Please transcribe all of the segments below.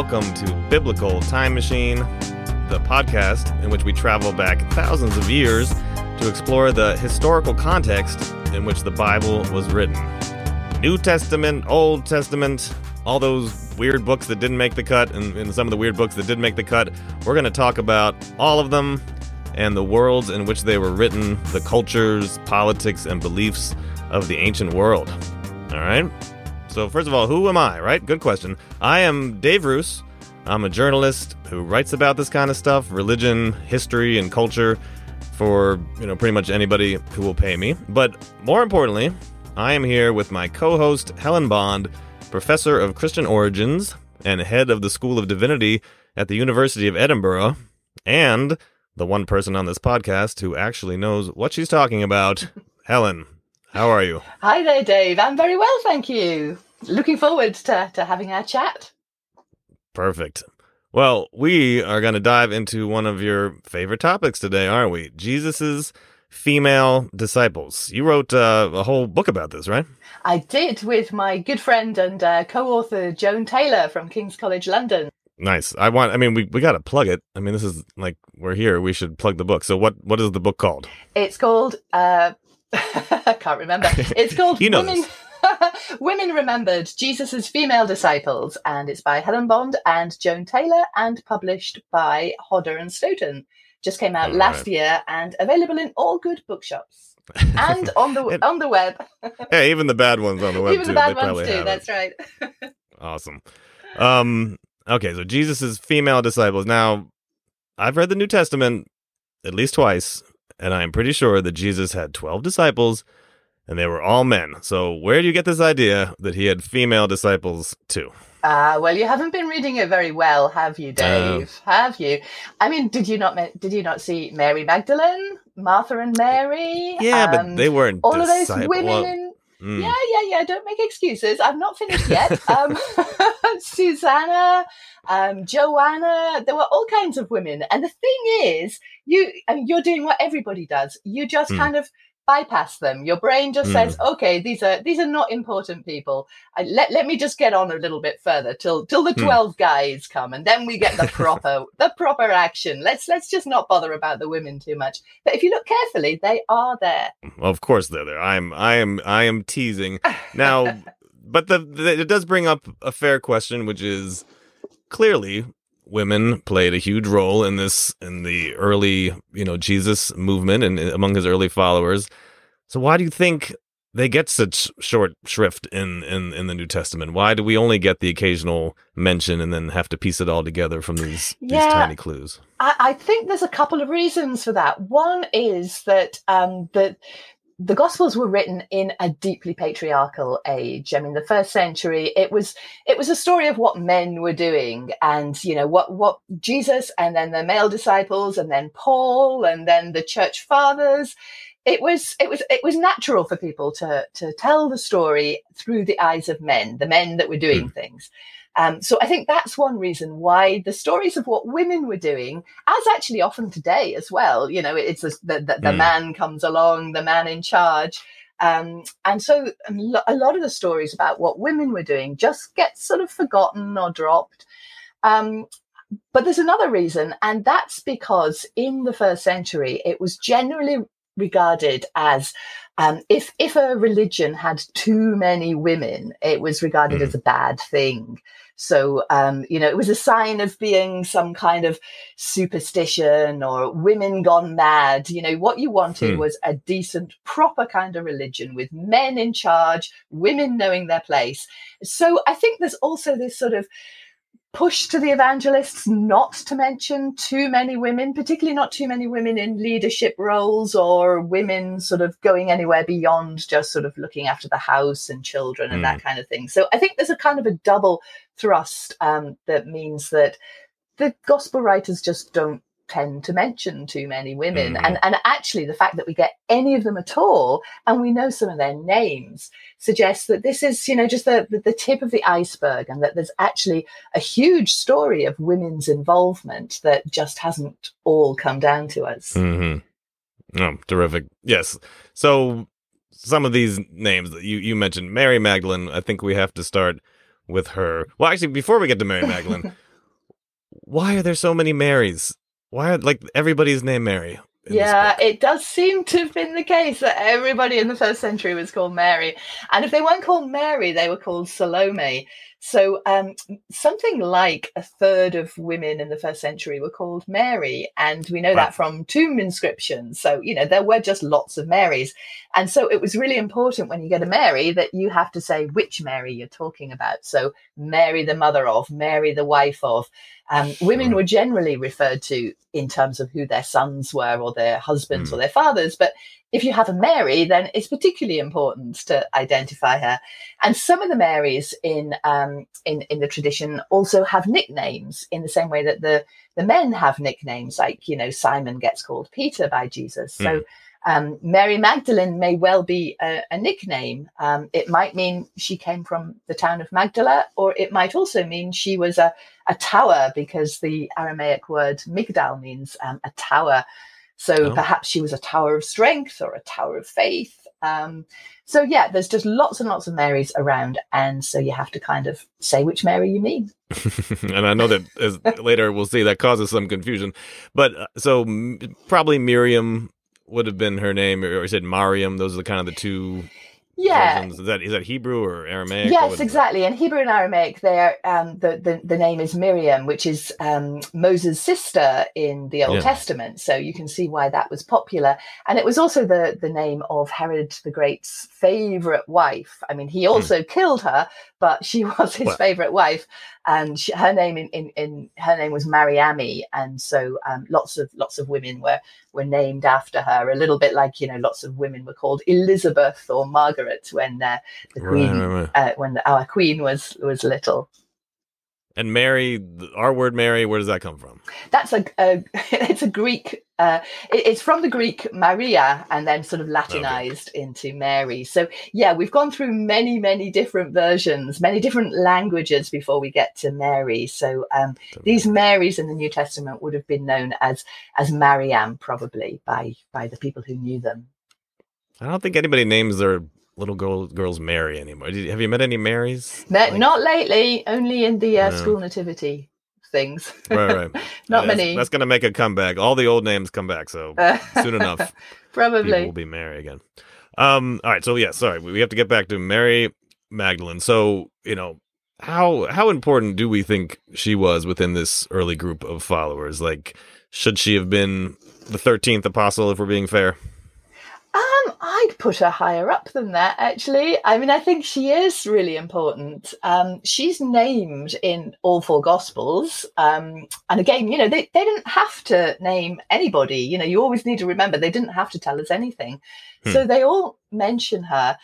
Welcome to Biblical Time Machine, the podcast in which we travel back thousands of years to explore the historical context in which the Bible was written. New Testament, Old Testament, all those weird books that didn't make the cut, and, and some of the weird books that did make the cut. We're going to talk about all of them and the worlds in which they were written, the cultures, politics, and beliefs of the ancient world. All right? So, first of all, who am I, right? Good question. I am Dave Roos. I'm a journalist who writes about this kind of stuff, religion, history, and culture for, you know, pretty much anybody who will pay me. But more importantly, I am here with my co-host Helen Bond, professor of Christian origins and head of the School of Divinity at the University of Edinburgh, and the one person on this podcast who actually knows what she's talking about. Helen, how are you? Hi there, Dave. I'm very well, thank you. Looking forward to, to having our chat. Perfect. Well, we are going to dive into one of your favorite topics today, aren't we? Jesus's female disciples. You wrote uh, a whole book about this, right? I did with my good friend and uh, co-author Joan Taylor from King's College London. Nice. I want. I mean, we, we got to plug it. I mean, this is like we're here. We should plug the book. So, what what is the book called? It's called. Uh, I can't remember. It's called You know Women. Women Remembered Jesus' Female Disciples, and it's by Helen Bond and Joan Taylor, and published by Hodder and Stoughton. Just came out All last right. year and available in all good bookshops and on the It- on the web. Yeah, even the bad ones on the web Even too. the bad they ones too. That's it. right. Awesome. Um. Okay, so Jesus's female disciples. Now, I've read the New Testament at least twice, and I am pretty sure that Jesus had twelve disciples, and they were all men. So, where do you get this idea that he had female disciples too? Ah, well, you haven't been reading it very well, have you, Dave? have you? I mean, did you not? Did you not see Mary Magdalene, Martha and Mary? Yeah, but um, they weren't all of those women well, in. mm. Yeah, yeah, yeah. Don't make excuses. I've not finished yet. um, Susanna, um, Joanna. There were all kinds of women, and the thing is, you I mean, you're doing what everybody does. You just Hmm. kind of bypass them. Your brain just Hmm. says, "Okay, these are these are not important people. I, let let me just get on a little bit further till till the Hmm. twelve guys come, and then we get the proper the proper action. Let's let's just not bother about the women too much. But if you look carefully, they are there. Well, of course they're there. I am, I am, I am teasing now. but the, the it does bring up a fair question, which is clearly women played a huge role in this in the early, you know, Jesus movement and among his early followers. So why do you think they get such short shrift in in in the New Testament? Why do we only get the occasional mention and then have to piece it all together from these these tiny clues? I, I think there's a couple of reasons for that. One is that um, the the Gospels were written in a deeply patriarchal age. I mean, the first century, it was it was a story of what men were doing, and you know what what Jesus, and then the male disciples, and then Paul, and then the church fathers. It was it was it was natural for people to to tell the story through the eyes of men, the men that were doing hmm. things. Um, so I think that's one reason why the stories of what women were doing, as actually often today as well, you know, it's the, the, the, the Mm. man comes along, the man in charge. Um, and so a a lot of the stories about what women were doing just get sort of forgotten or dropped. Um, but there's another reason, and that's because in the first century, it was generally regarded as um, if if a religion had too many women, it was regarded Mm. as a bad thing. So um, you know, it was a sign of being some kind of superstition or women gone mad. You know, what you wanted Hmm. was a decent, proper kind of religion with men in charge, women knowing their place. So I think there's also this sort of push to the evangelists not to mention too many women, particularly not too many women in leadership roles or women sort of going anywhere beyond just sort of looking after the house and children and that kind of thing. So I think there's a kind of a double thrust um, that means that the gospel writers just don't tend to mention too many women Mhm. and and actually the fact that we get any of them at all and we know some of their names suggests that this is you know just the, the the tip of the iceberg and that there's actually a huge story of women's involvement that just hasn't all come down to us mm-hmm. Oh, terrific. Yes. So some of these names that you, you mentioned, Mary Magdalene, I think we have to start with her. Well, actually, before we get to Mary Magdalene, why are there so many Marys? Why are like everybody's named Mary? Yeah, it does seem to have been the case that everybody in the first century was called Mary. And if they weren't called Mary, they were called Salome. So um, something like a third of women in the first century were called Mary. And we know that from tomb inscriptions. So, you know, there were just lots of Marys. And so it was really important when you get a Mary that you have to say which Mary you're talking about. So Mary, the mother of, Mary, the wife of. Um, women were generally referred to in terms of who their sons were or their husbands mm. or their fathers. But if you have a Mary, then it's particularly important to identify her. And some of the Marys in um, in in the tradition also have nicknames in the same way that the the men have nicknames, like you know Simon gets called Peter by Jesus. Mm. So. Hmm. Um, Mary Magdalene may well be a, a nickname. Um, it might mean she came from the town of Magdala, or it might also mean she was a, a tower because the Aramaic word Migdal means um, a tower. So oh. perhaps she was a tower of strength or a tower of faith. Um, so yeah, there's just lots and lots of Marys around, and so you have to kind of say which Mary you mean. and I know that as later we'll see that causes some confusion, but uh, so m- probably Miriam would have been her name, or, or said Mariam. Those are the kind of the two yeah. is that is that hebrew or aramaic? Yes exactly. In hebrew and aramaic they um, the, the the name is miriam which is um, moses sister in the old yeah. testament. So you can see why that was popular. And it was also the the name of herod the great's favorite wife. I mean he hmm. also mm. killed her but she was his well. favorite wife and she, her name in, in, in, her name was Mariamne, and so um, lots of lots of women were were named after her. A little bit like you know, lots of women were called Elizabeth or Margaret when uh, the queen right, right, right. Uh, when the, our queen was was little. And Mary, our word Mary, where does that come from? That's a, a it's a Greek. Uh, it, it's from the Greek Maria and then sort of Latinized okay. into Mary. So yeah, we've gone through many, many different versions, many different languages before we get to Mary. So um, these Marys in the New Testament would have been known as as Mariam, probably by by the people who knew them. I don't think anybody names their little girl, girls Mary anymore. Did, have you met any Marys? like... Not lately, only in the uh, school nativity things. Right, right. Not yeah, many. That's, that's going to make a comeback. All the old names come back, so soon enough, probably we'll be Mary again. Um. All right. So yeah. Sorry, we have to get back to Mary Magdalene. So you know how how important do we think she was within this early group of followers? Like, should she have been the thirteenth apostle? If we're being fair. Um, I'd put her higher up than that, actually. I mean, I think she is really important. Um, she's named in all four Gospels. Um, and again, you know, they, they didn't have to name anybody. You know, you always need to remember they didn't have to tell us anything. Hmm. So they all mention her.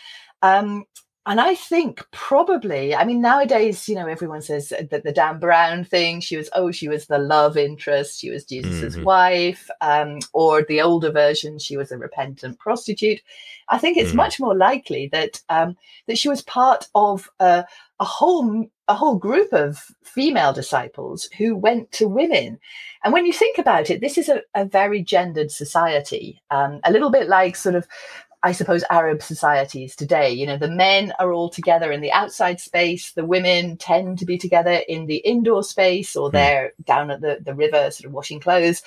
Um, and I think probably, I mean, nowadays, you know, everyone says that the Dan Brown thing, she was, oh, she was the love interest, she was Jesus's mm-hmm. wife, um, or the older version, she was a repentant prostitute. I think it's mm-hmm. much more likely that um, that she was part of a, a whole a whole group of female disciples who went to women. And when you think about it, this is a, a very gendered society, um, a little bit like sort of I suppose, Arab societies today. You know, the men are all together in the outside space, the women tend to be together in the indoor space, or hmm. they're down at the, the river, sort of washing clothes.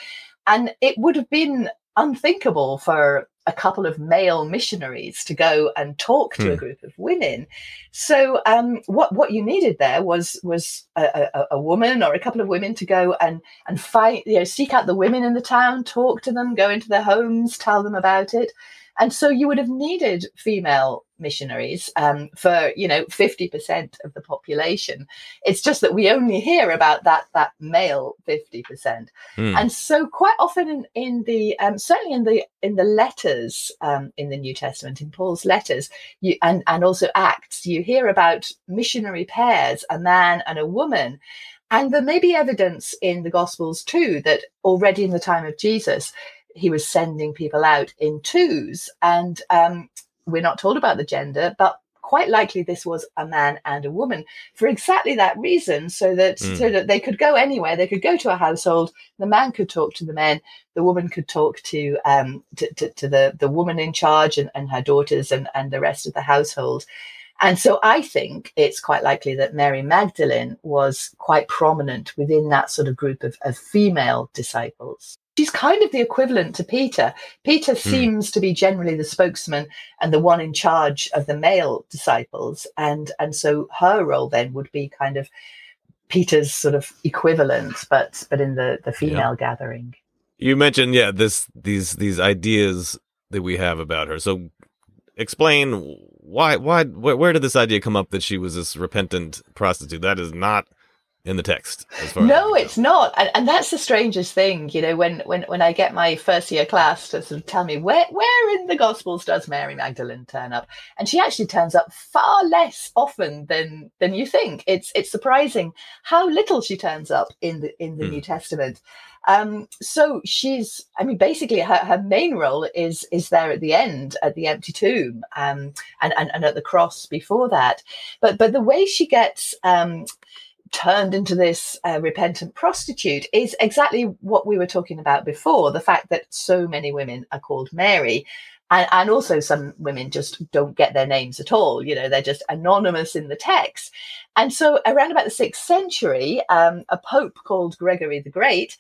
And it would have been unthinkable for a couple of male missionaries to go and talk to hmm. a group of women. So um, what what you needed there was was a, a, a, woman or a couple of women to go and and find you know seek out the women in the town, talk to them, go into their homes, tell them about it. And so you would have needed female missionaries um, for, you know, 50% of the population. It's just that we only hear about that, that male 50%. Mm. And so quite often in, in the, um, certainly in the, in the letters um, in the New Testament, in Paul's letters, you, and, and also Acts, you hear about missionary pairs, a man and a woman. And there may be evidence in the Gospels too that already in the time of Jesus, he was sending people out in twos. And um, we're not told about the gender, but quite likely this was a man and a woman for exactly that reason so that mm. so that they could go anywhere they could go to a household the man could talk to the men the woman could talk to um to, to, to the the woman in charge and, and her daughters and and the rest of the household And so I think it's quite likely that Mary Magdalene was quite prominent within that sort of group of, of female disciples. She's kind of the equivalent to Peter. Peter mm. seems to be generally the spokesman and the one in charge of the male disciples. And, and so her role then would be kind of Peter's sort of equivalent, but but in the, the female yeah. gathering. You mentioned, yeah, this these these ideas that we have about her. So explain why why where, where did this idea come up that she was this repentant prostitute? That is not in the text. no, it's not, and, and that's the strangest thing. You know, when when when I get my first year class to sort of tell me where where in the Gospels does Mary Magdalene turn up, and she actually turns up far less often than than you think. It's it's surprising how little she turns up in the in the mm. New Testament. Um, so she's, I mean, basically her, her main role is is there at the end at the empty tomb um, and, and and at the cross before that. But but the way she gets um, turned into this uh, repentant prostitute is exactly what we were talking about before the fact that so many women are called Mary. And, and also, some women just don't get their names at all. You know, they're just anonymous in the text. And so, around about the sixth century, um, a pope called Gregory the Great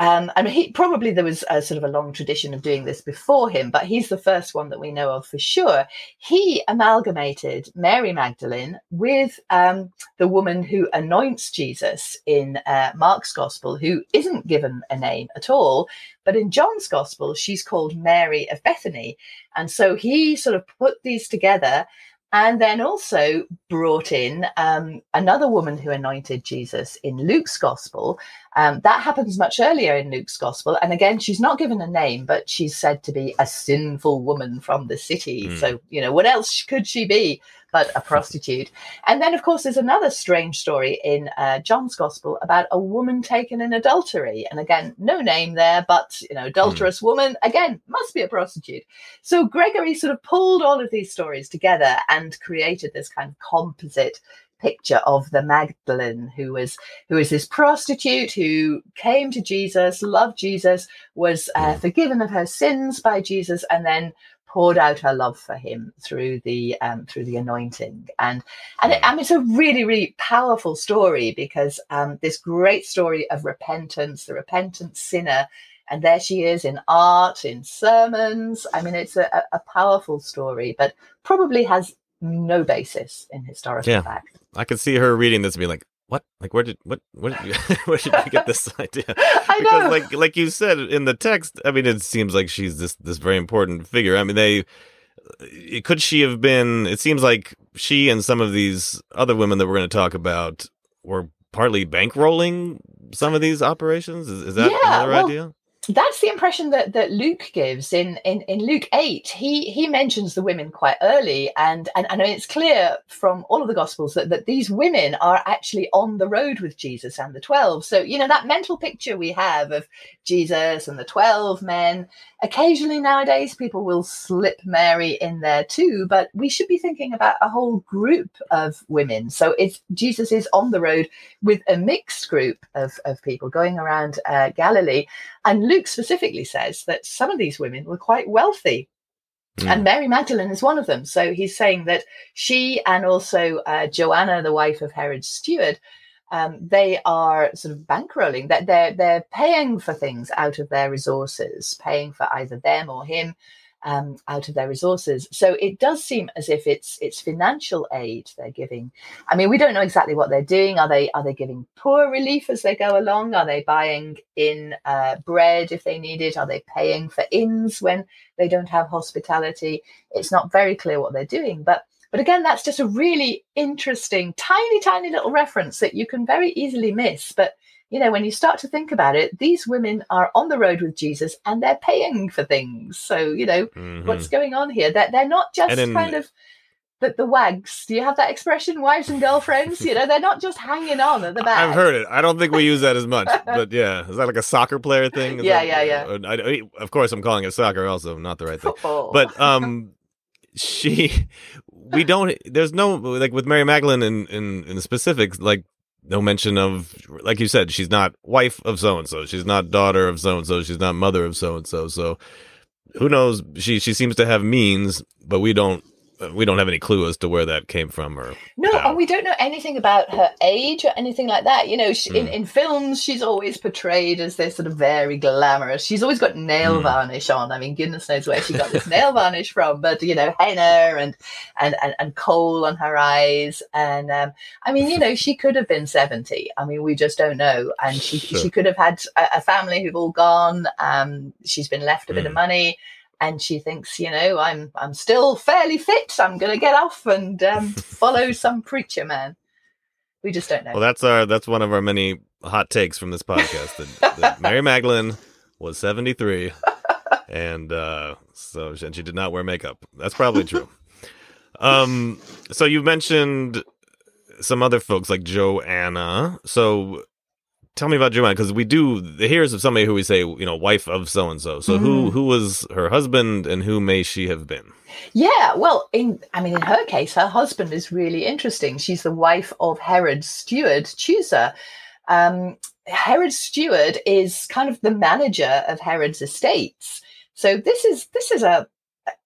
um, and he probably there was a sort of a long tradition of doing this before him, but he's the first one that we know of for sure. He amalgamated Mary Magdalene with um, the woman who anoints Jesus in uh, Mark's gospel, who isn't given a name at all, but in John's gospel, she's called Mary of Bethany. And so he sort of put these together and then also brought in um, another woman who anointed Jesus in Luke's gospel. Um, that happens much earlier in Luke's gospel. And again, she's not given a name, but she's said to be a sinful woman from the city. Mm. So, you know, what else could she be? But a prostitute. And then, of course, there's another strange story in uh, John's Gospel about a woman taken in adultery. And again, no name there, but, you know, adulterous mm. woman, again, must be a prostitute. So Gregory sort of pulled all of these stories together and created this kind of composite picture of the Magdalene, who was who was this prostitute who came to Jesus, loved Jesus, was uh, hmm. forgiven of her sins by Jesus, and then poured out her love for him through the um, through the anointing. And and it, I mean, it's a really really powerful story because um, this great story of repentance the repentant sinner and there she is in art in sermons. I mean it's a, a powerful story but probably has no basis in historical yeah. fact. I could see her reading this and be like what? Like where did what where did you where did you get this idea? I because know. like like you said in the text i mean it seems like she's this this very important figure. I mean they uh, could she have been it seems like she and some of these other women that we're going to talk about were partly bankrolling some of these operations. Is, is that yeah, another well, idea that's the impression that, that Luke gives in, in, in Luke 8. He he mentions the women quite early, and, and, and it's clear from all of the Gospels that, that these women are actually on the road with Jesus and the 12. So, you know, that mental picture we have of Jesus and the 12 men, occasionally nowadays people will slip Mary in there too, but we should be thinking about a whole group of women. So it's Jesus is on the road with a mixed group of, of people going around uh, Galilee. And Luke specifically says that some of these women were quite wealthy. Mm. And Mary Magdalene is one of them. So he's saying that she and also uh, Joanna, the wife of Herod's steward, um, they are sort of bankrolling that they're they're paying for things out of their resources, paying for either them or him um, out of their resources. So it does seem as if it's it's financial aid they're giving. I mean, we don't know exactly what they're doing. Are they are they giving poor relief as they go along? Are they buying in uh, bread if they need it? Are they paying for inns when they don't have hospitality? It's not very clear what they're doing, but but again, that's just a really interesting, tiny, tiny little reference that you can very easily miss. But you know, when you start to think about it, these women are on the road with Jesus and they're paying for things. So, you know, mm-hmm. what's going on here? They're, they're not just then, kind of the, the wags. Do you have that expression, wives and girlfriends? you know, they're not just hanging on at the back. I've heard it. I don't think we use that as much, but yeah, is that like a soccer player thing? Is yeah, that, yeah, yeah. I, I, of course, I'm calling it soccer. Also, not the right thing. Football. But um, she we don't there's no like with mary magdalene in in, in specifics like no mention of like you said she's not wife of so and so she's not daughter of so and so she's not mother of so and so so who knows? She she seems to have means but we don't we don't have any clue as to where that came from or no how. and we don't know anything about her age or anything like that you know she, in, Mm. in films she's always portrayed as this sort of very glamorous she's always got nail Mm. varnish on i mean goodness knows where she got this nail varnish from but you know henna and and and, and kohl on her eyes and um i mean you know she could have been 70 i mean we just don't know and she Sure. she could have had a, a family who've all gone um she's been left a bit of Mm. money and she thinks, you know, I'm I'm still fairly fit. I'm going to get off and um, follow some preacher man. We just don't know. Well, that's our that's one of our many hot takes from this podcast that, that Mary Magdalene was 73 and uh so and she did not wear makeup. That's probably true. um so you mentioned some other folks like Joanna. So tell me about Joanna because we do here's of somebody who we say, you know, wife of so and so. So who Mhm. who was her husband and who may she have been? yeah, well, in I mean, in her case, her husband is really interesting. She's the wife of Herod's steward, Chusa. Um, Herod's steward is kind of the manager of Herod's estates. So this is this is a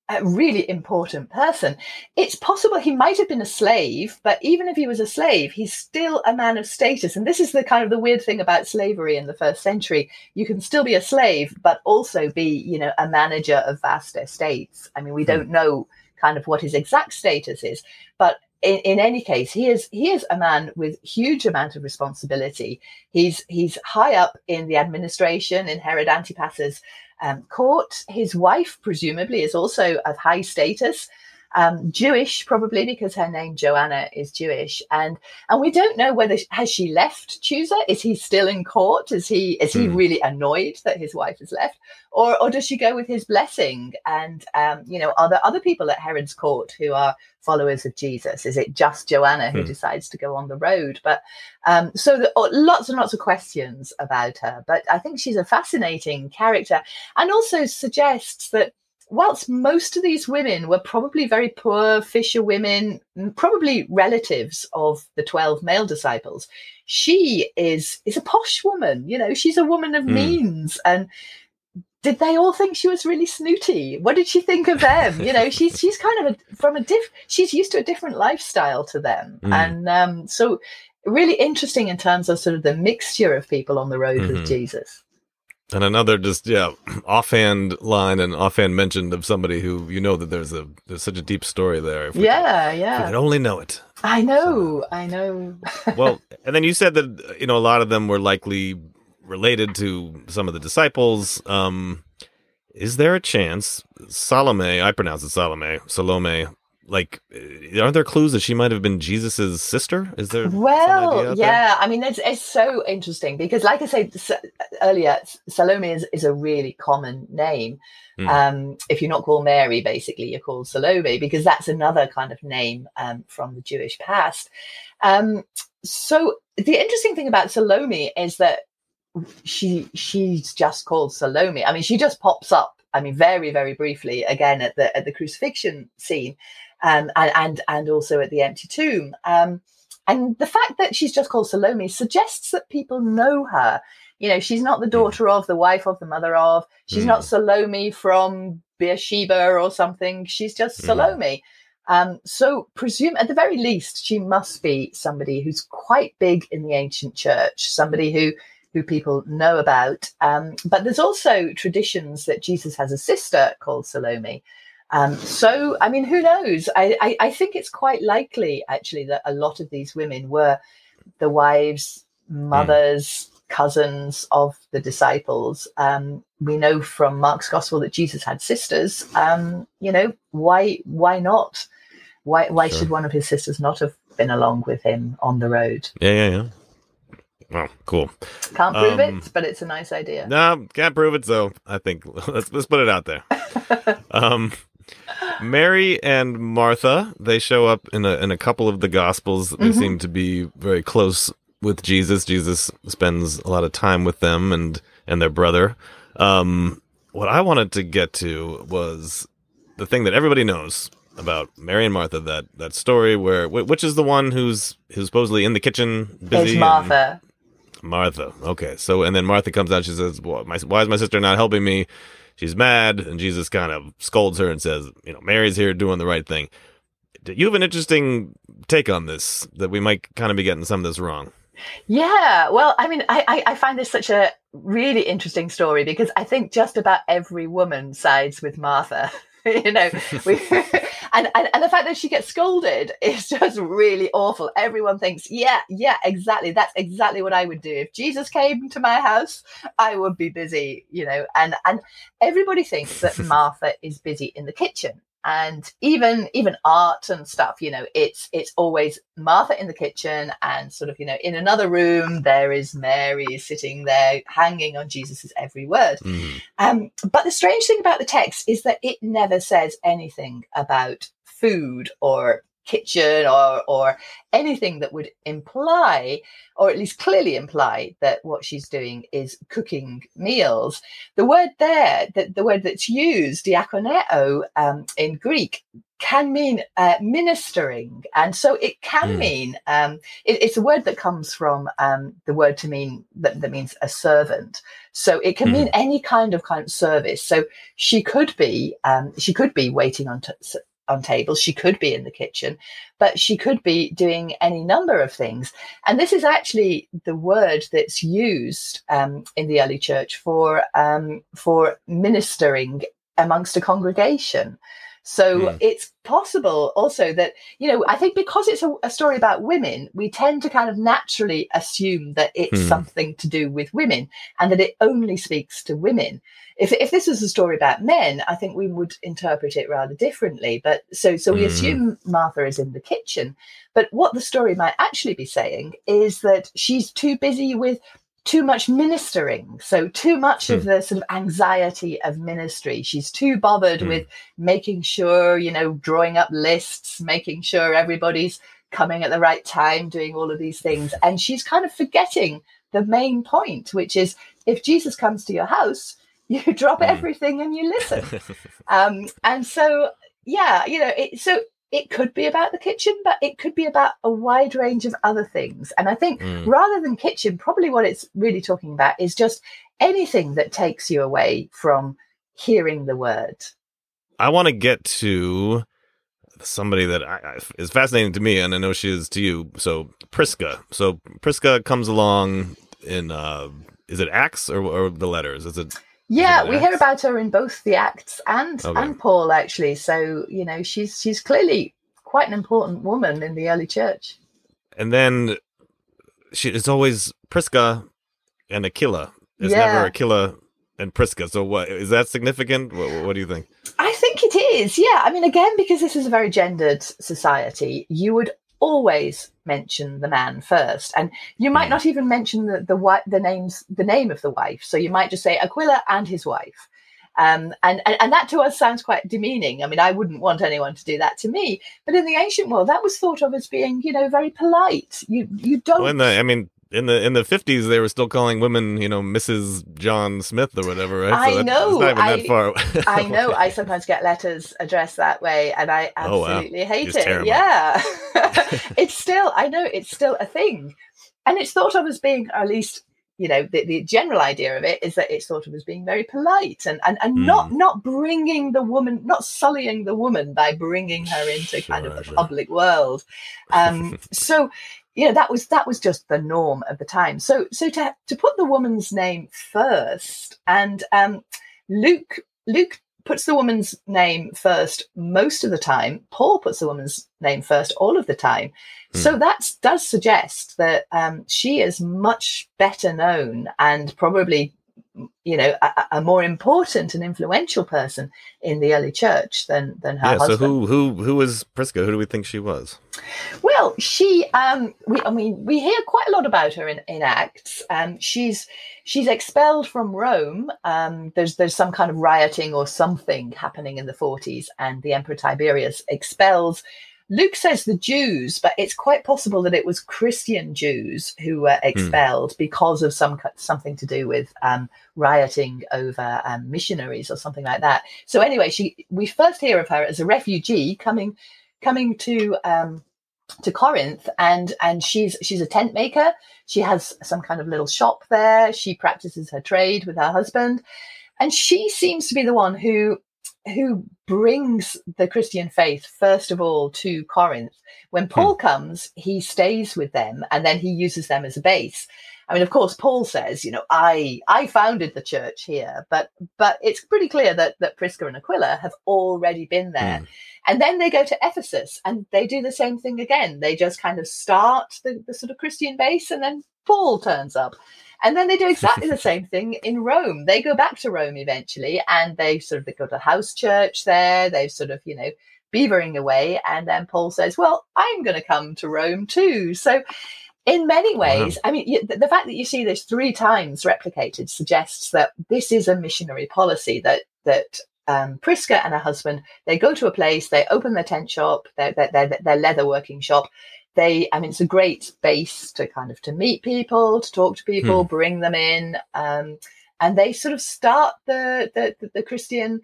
a really important person. It's possible he might have been a slave, but even if he was a slave, he's still a man of status. And this is the kind of the weird thing about slavery in the first century. You can still be a slave, but also be, you know, a manager of vast estates. I mean, we hmm. don't know kind of what his exact status is, but in, in any case, he is he is a man with huge amount of responsibility. He's he's high up in the administration in Herod Antipas's um, court. His wife, presumably, is also of high status, um, Jewish, probably because her name Joanna is Jewish, and and we don't know whether has she left Chusa. Is he still in court? Is he is he Hmm. really annoyed that his wife has left, or or does she go with his blessing? And um, you know, are there other people at Herod's court who are followers of Jesus? Is it just Joanna who Hmm. decides to go on the road? But um, so the, oh, lots and lots of questions about her. But I think she's a fascinating character, and also suggests that whilst most of these women were probably very poor fisher women, probably relatives of the 12 male disciples, she is is a posh woman. You know, she's a woman of Mm. means. And did they all think she was really snooty? What did she think of them? You know, she's she's kind of a, from a diff. She's used to a different lifestyle to them, Mm. and um, so really interesting in terms of sort of the mixture of people on the road Mhm. with Jesus. And another just yeah, offhand line and offhand mention of somebody who you know that there's a there's such a deep story there. If we could- Yeah, if we yeah. could only know it. I know, I know. well, and then you said that you know a lot of them were likely related to some of the disciples. Um, is there a chance Salome? I pronounce it Salome. Salome. Like, uh, are there clues that she might have been Jesus's sister? Is there? Well, out there? yeah. I mean, it's, it's so interesting because, like I said earlier, Salome is, is a really common name. Hmm. Um, if you're not called Mary, basically, you're called Salome because that's another kind of name um, from the Jewish past. Um, so the interesting thing about Salome is that she she's just called Salome. I mean, she just pops up. I mean, very very briefly again at the at the crucifixion scene, um, and and and also at the empty tomb. Um, and the fact that she's just called Salome suggests that people know her. You know, she's not the daughter of, the wife of, the mother of. She's Mm. not Salome from Beersheba or something. She's just Mm. Salome. Um, so, presume at the very least, she must be somebody who's quite big in the ancient church, somebody who who people know about. Um, but there's also traditions that Jesus has a sister called Salome. Um, so, I mean, who knows? I, I, I think it's quite likely, actually, that a lot of these women were the wives, mothers, cousins of the disciples. Um, we know from Mark's gospel that Jesus had sisters. Um, you know, why why not? Why why Sure. should one of his sisters not have been along with him on the road? Yeah, yeah, yeah. Well, cool. Can't prove Um, it, but it's a nice idea. No, can't prove it. So I think let's let's put it out there. um, Mary and Martha they show up in a in a couple of the Gospels. They Mhm. seem to be very close with Jesus. Jesus spends a lot of time with them and and their brother. Um, what I wanted to get to was the thing that everybody knows about Mary and Martha. That that story where which is the one who's who's supposedly in the kitchen busy. It's Martha. Martha. Okay. So, and then Martha comes out. She says, Why is my sister not helping me? She's mad. And Jesus kind of scolds her and says, You know, Mary's here doing the right thing. you have an interesting take on this that we might kind of be getting some of this wrong. Yeah, well, I mean, I, I, I, find this such a really interesting story because I think just about every woman sides with Martha. you know, we, and, and and the fact that she gets scolded is just really awful. Everyone thinks, yeah, yeah, exactly. That's exactly what I would do if Jesus came to my house. I would be busy, you know, and and everybody thinks that Martha is busy in the kitchen and even even art and stuff you know it's it's always martha in the kitchen and sort of you know in another room there is mary sitting there hanging on jesus's every word mm. um, but the strange thing about the text is that it never says anything about food or kitchen or or anything that would imply or at least clearly imply that what she's doing is cooking meals the word there that the word that's used diakoneo um, in greek can mean uh, ministering and so it can mm. mean um, it, it's a word that comes from um, the word to mean that, that means a servant so it can mm. mean any kind of kind of service so she could be um, she could be waiting on t- on tables. She could be in the kitchen, but she could be doing any number of things. And this is actually the word that's used um, in the early church for um, for ministering amongst a congregation. So mm. it's possible also that, you know, I think because it's a, a, story about women, we tend to kind of naturally assume that it's mm. something to do with women and that it only speaks to women. If, if this was a story about men, I think we would interpret it rather differently. But so, so we mm. assume Martha is in the kitchen. But what the story might actually be saying is that she's too busy with too much ministering. So, too much mm. of hmm. the sort of anxiety of ministry. She's too bothered mm. with making sure, you know, drawing up lists, making sure everybody's coming at the right time, doing all of these things. And she's kind of forgetting the main point, which is if Jesus comes to your house, you drop mm. everything and you listen. um, and so, yeah, you know, it, so it could be about the kitchen, but it could be about a wide range of other things. And I think mm. rather than kitchen, probably what it's really talking about is just anything that takes you away from hearing the word. I want to get to somebody that I, I, is fascinating to me, and I know she is to you. So Prisca. So Prisca comes along in uh, is it Acts or, or the letters? Is it? Yeah, we hear about her in both the Acts and okay. and Paul actually. So you know, she's she's clearly quite an important woman in the early church. And then she it's always Prisca and Aquila. It's yeah. never Aquila and Prisca. So what is that significant? What, what do you think? I think it is. Yeah, I mean, again, because this is a very gendered society, you would always mention the man first and you might hmm. not even mention the the, the names the name of the wife so you might just say aquila and his wife um, and, and, and that to us sounds quite demeaning. I mean, I wouldn't want anyone to do that to me. But in the ancient world, that was thought of as being, you know, very polite. You you don't. Well, the, I mean, in the in the fifties, they were still calling women, you know, Mrs. John Smith or whatever. Right? I know. I, I know. I sometimes get letters addressed that way, and I absolutely oh, wow. hate it. Terrible. Yeah, it's still. I know it's still a thing, and it's thought of as being at least. You know, the, the general idea of it is that it's thought of as being very polite and, and, and mm. not not bringing the woman, not sullying the woman by bringing her into sure, kind of the public world. Um, so you know that was that was just the norm of the time. So so to to put the woman's name first and um luke luke puts the woman's name first most of the time. Paul puts the woman's name first all of the time. Mm. so that does suggest that um, she is much better known and probably you know a, a, more important and influential person in the early church than than her yeah, husband. So who who who was Prisca? Who do we think she was? Well, she um we I mean we hear quite a lot about her in, in Acts. Um she's she's expelled from Rome. Um there's there's some kind of rioting or something happening in the 40s and the Emperor Tiberius expels Luke says the Jews, but it's quite possible that it was Christian Jews who were hmm. expelled mm. because of some something to do with um, rioting over um, missionaries or something like that. So anyway, she we first hear of her as a refugee coming coming to um, to Corinth, and and she's she's a tent maker. She has some kind of little shop there. She practices her trade with her husband, and she seems to be the one who who brings the Christian faith first of all to Corinth. When Paul hmm. comes, he stays with them and then he uses them as a base. I mean, of course, Paul says, you know, I I founded the church here, but but it's pretty clear that that Prisca and Aquila have already been there. Mm. And then they go to Ephesus and they do the same thing again. They just kind of start the, the sort of Christian base and then Paul turns up. And then they do exactly the same thing in Rome. They go back to Rome eventually and they sort of they go to house church there. They've sort of, you know, beavering away. And then Paul says, Well, I'm going to come to Rome too. So, in many ways, I mean, the fact that you see this three times replicated suggests that this is a missionary policy that that um, Prisca and her husband they go to a place, they open their tent shop, their their, their, their leather working shop, they i mean it's a great base to kind of to meet people to talk to people hmm. bring them in um, and they sort of start the the, the christian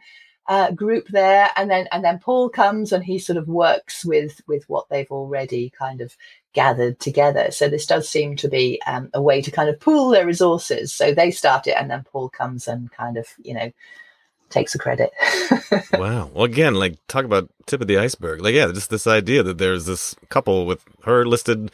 uh, group there and then and then paul comes and he sort of works with with what they've already kind of gathered together so this does seem to be um, a way to kind of pool their resources so they start it and then paul comes and kind of you know takes the credit. wow. Well, again, like talk about tip of the iceberg. Like, yeah, just this idea that there's this couple with her listed,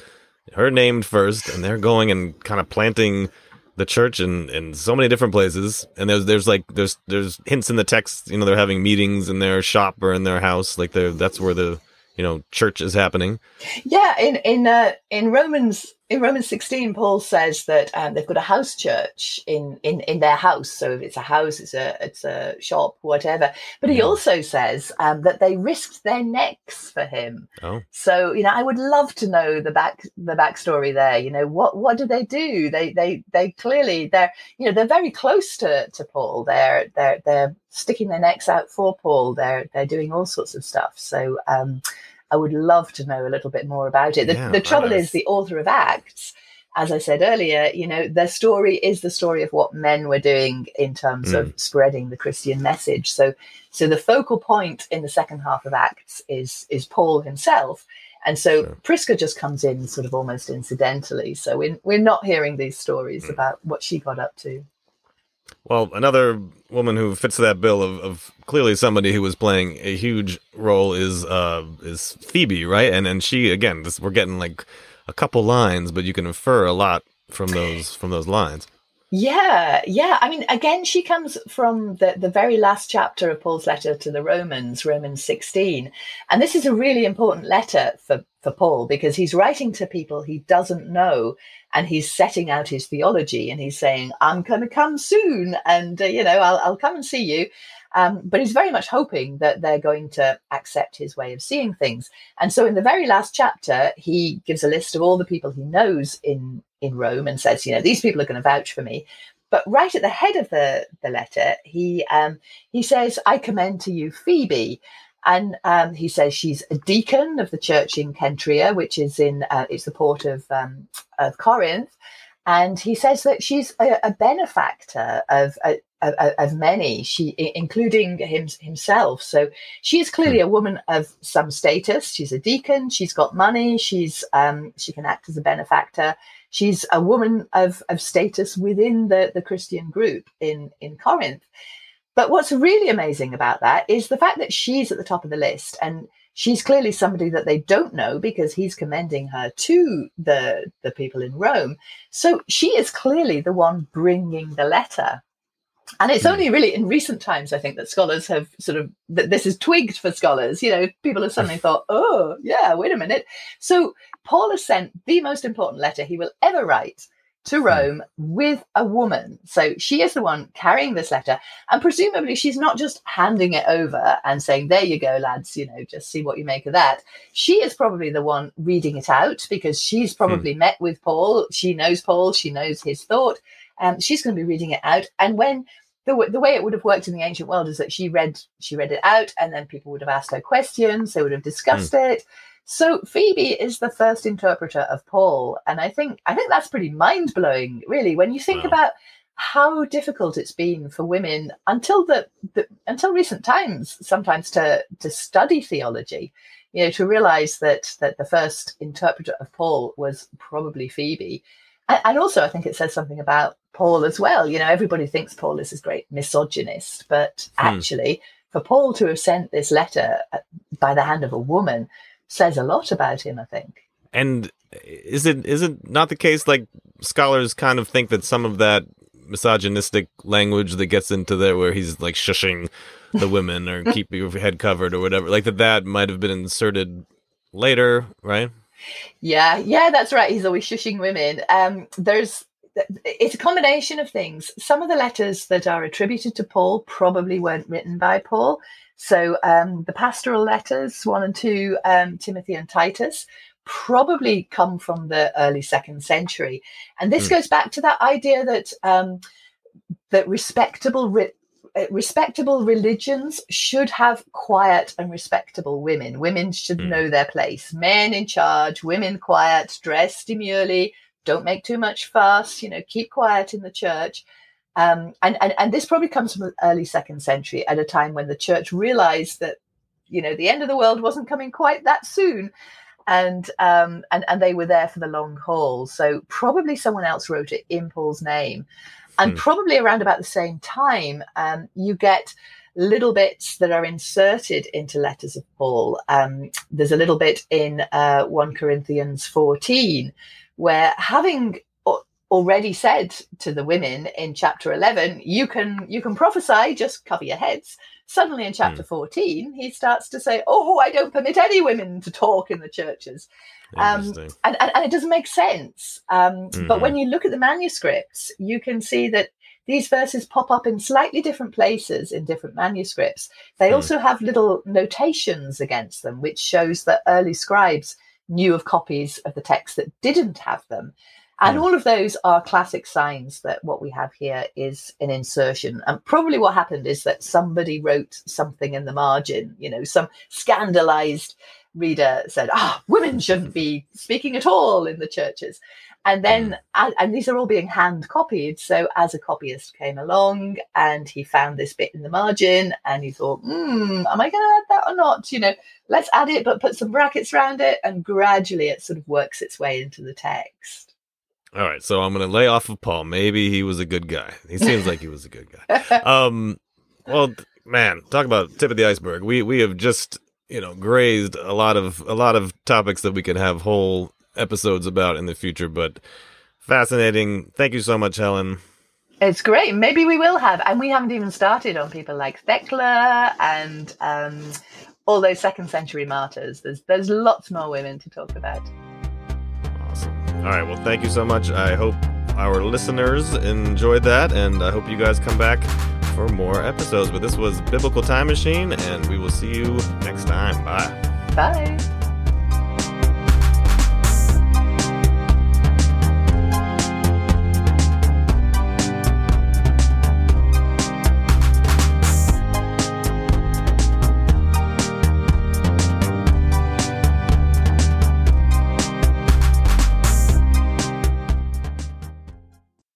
her named first, and they're going and kind of planting the church in, in so many different places. And there's there's like there's there's hints in the text. You know, they're having meetings in their shop or in their house. Like, they're that's where the you know church is happening. Yeah, in in uh, in Romans in Romans 16, Paul says that um, they've got a house church in, in, in their house. So if it's a house, it's a it's a shop, whatever. But he also says um, that they risked their necks for him. Oh. So you know, I would love to know the back the backstory there. You know, what what do they do? They they they clearly they're you know they're very close to, to Paul. They're they're they're sticking their necks out for Paul. They're they're doing all sorts of stuff. So um, I would love to know a little bit more about it. The, yeah, the trouble is, the author of Acts, as I said earlier, you know, their story is the story of what men were doing in terms mm. of spreading the Christian message. So, so the focal point in the second half of Acts is is Paul himself. And so sure. Prisca just comes in sort of almost incidentally. So we're, we're not hearing these stories mm. about what she got up to. Well, another woman who fits that bill of, of clearly somebody who was playing a huge role is uh is Phoebe, right? And and she again, this, we're getting like a couple lines, but you can infer a lot from those from those lines. Yeah, yeah. I mean, again, she comes from the, the very last chapter of Paul's letter to the Romans, Romans 16. And this is a really important letter for, for Paul because he's writing to people he doesn't know and he's setting out his theology and he's saying, I'm going to come soon and, uh, you know, I'll, I'll come and see you. Um, but he's very much hoping that they're going to accept his way of seeing things. And so in the very last chapter, he gives a list of all the people he knows in, in Rome and says, you know, these people are going to vouch for me. But right at the head of the, the letter, he um, he says, I commend to you Phoebe. And um, he says she's a deacon of the church in Cenchreae, which is in uh, it's the port of um, of Corinth. And he says that she's a, a benefactor of, of, of many, she including him, himself. So she is clearly a woman of some status. She's a deacon. She's got money. She's um, she can act as a benefactor. She's a woman of, of status within the, the Christian group in, in Corinth. But what's really amazing about that is the fact that she's at the top of the list and she's clearly somebody that they don't know because he's commending her to the the people in Rome. So she is clearly the one bringing the letter. And it's hmm. only really in recent times, I think, that scholars have sort of that this is twigged for scholars. You know, people have suddenly thought, "Oh, yeah, wait a minute." So Paul has sent the most important letter he will ever write to hmm. Rome with a woman. So she is the one carrying this letter. And presumably she's not just handing it over and saying, there you go, lads, you know, just see what you make of that. She is probably the one reading it out because she's hmm. probably hmm. met with Paul. She knows Paul, she knows his thought. Um, she's going to be reading it out. And when the, the way it would have worked in the ancient world is that she read she read it out and then people would have asked her questions they would have discussed it so Phoebe is the first interpreter of Paul, and I think I think that's pretty mind blowing, really, when you think wow. about how difficult it's been for women until the, the, until recent times sometimes to to study theology you know to realize that that the first interpreter of paul was probably phoebe and, and also i think it says something about paul as well you know everybody thinks paul is this great misogynist but hmm. actually for Paul to have sent this letter uh, by the hand of a woman says a lot about him, I think. And is it is it not the case like scholars kind of think that some of that misogynistic language that gets into there where he's like shushing the women or keep your head covered or whatever like that that might have been inserted later right? Yeah yeah that's right. He's always shushing women. Um there's it's a combination of things some of the letters that are attributed to paul probably weren't written by paul so um, the pastoral letters one and two um, timothy and titus probably come from the early second century. And this mm. goes back to that idea that um, that respectable re- uh, respectable religions should have quiet and respectable women. Women should mm. know their place. Men in charge, women quiet, dressed demurely, don't make too much fuss, you know, keep quiet in the church. Um, and, and, and this probably comes from the early second century at a time when the church realized that, you know, the end of the world wasn't coming quite that soon and um, and and they were there for the long haul. So probably someone else wrote it in Paul's name, and hmm. probably around about the same time, um, you get little bits that are inserted into letters of Paul. Um, there's a little bit in uh, one Corinthians fourteen where having already said to the women in chapter 11 you can you can prophesy just cover your heads suddenly in chapter mm. 14 he starts to say oh i don't permit any women to talk in the churches um, and, and, and, it doesn't make sense um, mm-hmm. but when mm-hmm. you look at the manuscripts you can see that these verses pop up in slightly different places in different manuscripts they mm. also have little notations against them which shows that early scribes knew of copies of the text that didn't have them and all of those are classic signs that what we have here is an insertion. And probably what happened is that somebody wrote something in the margin, you know, some scandalized reader said, ah, women shouldn't be speaking at all in the churches. And then, mm. and, these are all being hand copied. So as a copyist came along and he found this bit in the margin and he thought, hmm, am I going to add that or not? You know, let's add it, but put some brackets around it. And gradually it sort of works its way into the text. All right, so I'm gonna lay off of Paul. Maybe he was a good guy. He seems like he was a good guy. Um, well, man, talk about tip of the iceberg. We we have just you know grazed a lot of a lot of topics that we can have whole episodes about in the future. But fascinating. Thank you so much, Helen. It's great. Maybe we will have, and we haven't even started on people like Thecla and um, all those second century martyrs. There's there's lots more women to talk about. All right. Well, thank you so much. I hope our listeners enjoyed that, and I hope you guys come back for more episodes. But this was Biblical Time Machine, and we will see you next time. Bye. Bye.